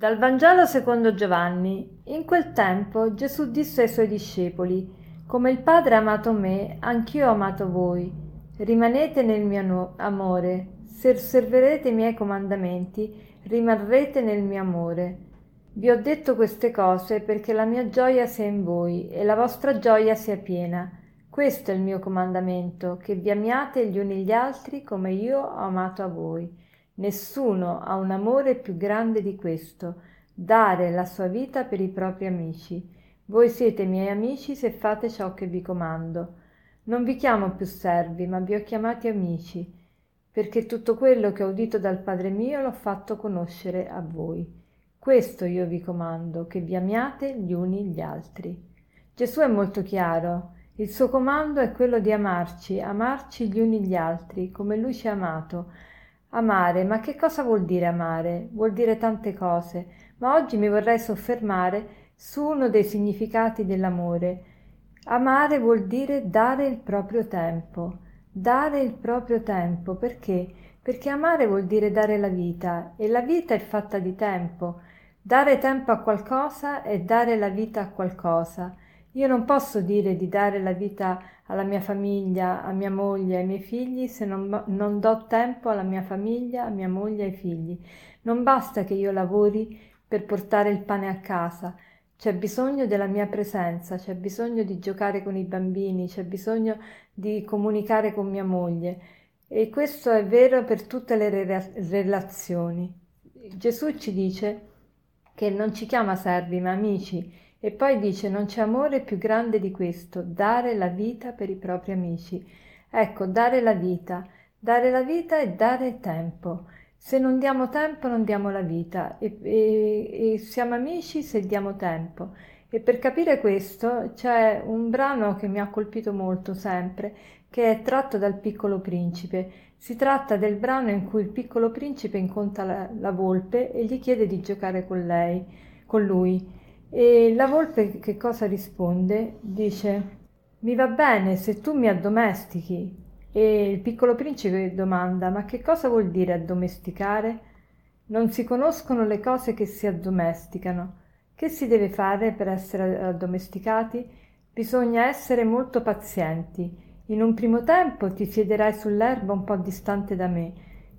Dal Vangelo secondo Giovanni. In quel tempo Gesù disse ai suoi discepoli, Come il Padre ha amato me, anch'io ho amato voi. Rimanete nel mio amore. Se osserverete i miei comandamenti, rimarrete nel mio amore. Vi ho detto queste cose perché la mia gioia sia in voi e la vostra gioia sia piena. Questo è il mio comandamento, che vi amiate gli uni gli altri come io ho amato a voi. Nessuno ha un amore più grande di questo, dare la sua vita per i propri amici. Voi siete miei amici se fate ciò che vi comando. Non vi chiamo più servi, ma vi ho chiamati amici, perché tutto quello che ho udito dal Padre mio l'ho fatto conoscere a voi. Questo io vi comando, che vi amiate gli uni gli altri. Gesù è molto chiaro. Il suo comando è quello di amarci, amarci gli uni gli altri, come lui ci ha amato Amare, ma che cosa vuol dire amare? Vuol dire tante cose, ma oggi mi vorrei soffermare su uno dei significati dell'amore. Amare vuol dire dare il proprio tempo. Dare il proprio tempo, perché? Perché amare vuol dire dare la vita e la vita è fatta di tempo. Dare tempo a qualcosa è dare la vita a qualcosa. Io non posso dire di dare la vita alla mia famiglia, a mia moglie, ai miei figli se non, non do tempo alla mia famiglia, a mia moglie ai figli. Non basta che io lavori per portare il pane a casa, c'è bisogno della mia presenza, c'è bisogno di giocare con i bambini, c'è bisogno di comunicare con mia moglie. E questo è vero per tutte le re- relazioni. Gesù ci dice che non ci chiama servi ma amici e poi dice non c'è amore più grande di questo, dare la vita per i propri amici. Ecco, dare la vita. Dare la vita e dare tempo. Se non diamo tempo non diamo la vita e, e, e siamo amici se diamo tempo. E per capire questo c'è un brano che mi ha colpito molto sempre, che è tratto dal Piccolo Principe. Si tratta del brano in cui il Piccolo Principe incontra la, la volpe e gli chiede di giocare con lei, con lui. E la volpe che cosa risponde? Dice mi va bene se tu mi addomestichi. E il piccolo principe domanda ma che cosa vuol dire addomesticare? Non si conoscono le cose che si addomesticano. Che si deve fare per essere addomesticati? Bisogna essere molto pazienti. In un primo tempo ti siederai sull'erba un po' distante da me.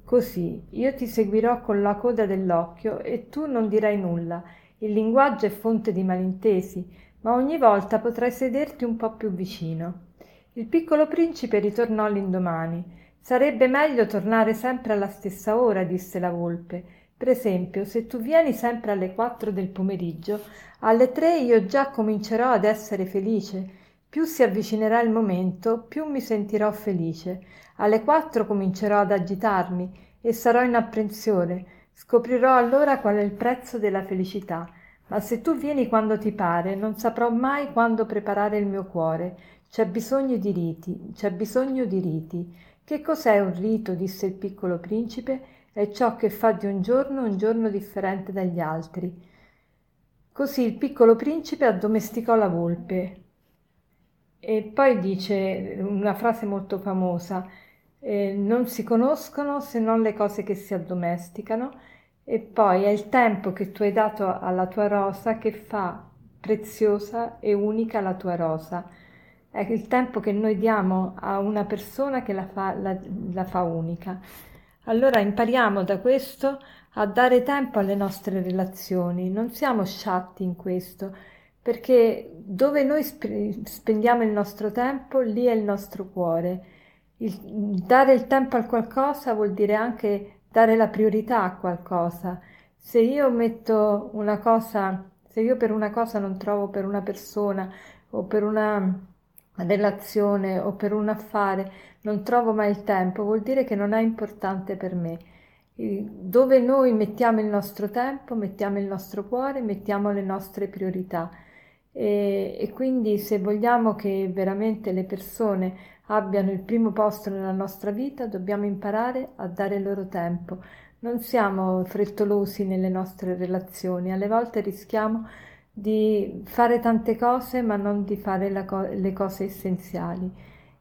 Così io ti seguirò con la coda dell'occhio e tu non dirai nulla il linguaggio è fonte di malintesi, ma ogni volta potrai sederti un po più vicino. Il piccolo principe ritornò l'indomani. Sarebbe meglio tornare sempre alla stessa ora, disse la volpe. Per esempio, se tu vieni sempre alle quattro del pomeriggio, alle tre io già comincerò ad essere felice. Più si avvicinerà il momento, più mi sentirò felice. Alle quattro comincerò ad agitarmi e sarò in apprensione Scoprirò allora qual è il prezzo della felicità, ma se tu vieni quando ti pare, non saprò mai quando preparare il mio cuore. C'è bisogno di riti, c'è bisogno di riti. Che cos'è un rito? disse il piccolo principe. È ciò che fa di un giorno un giorno differente dagli altri. Così il piccolo principe addomesticò la volpe. E poi dice una frase molto famosa eh, non si conoscono se non le cose che si addomesticano e poi è il tempo che tu hai dato alla tua rosa che fa preziosa e unica la tua rosa. È il tempo che noi diamo a una persona che la fa, la, la fa unica. Allora impariamo da questo a dare tempo alle nostre relazioni, non siamo sciatti in questo, perché dove noi spendiamo il nostro tempo, lì è il nostro cuore il, dare il tempo a qualcosa vuol dire anche dare la priorità a qualcosa. Se io metto una cosa, se io per una cosa non trovo per una persona o per una relazione o per un affare non trovo mai il tempo, vuol dire che non è importante per me. Dove noi mettiamo il nostro tempo, mettiamo il nostro cuore, mettiamo le nostre priorità. E, e quindi se vogliamo che veramente le persone abbiano il primo posto nella nostra vita, dobbiamo imparare a dare loro tempo. Non siamo frettolosi nelle nostre relazioni, alle volte rischiamo di fare tante cose ma non di fare co- le cose essenziali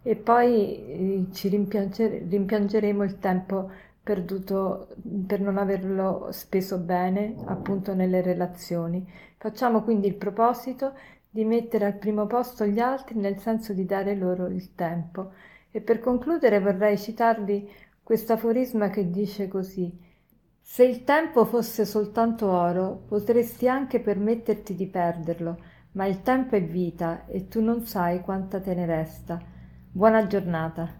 e poi eh, ci rimpianger- rimpiangeremo il tempo perduto, per non averlo speso bene appunto nelle relazioni. Facciamo quindi il proposito di mettere al primo posto gli altri nel senso di dare loro il tempo. E per concludere vorrei citarvi questo aforisma che dice così Se il tempo fosse soltanto oro, potresti anche permetterti di perderlo, ma il tempo è vita e tu non sai quanta te ne resta. Buona giornata.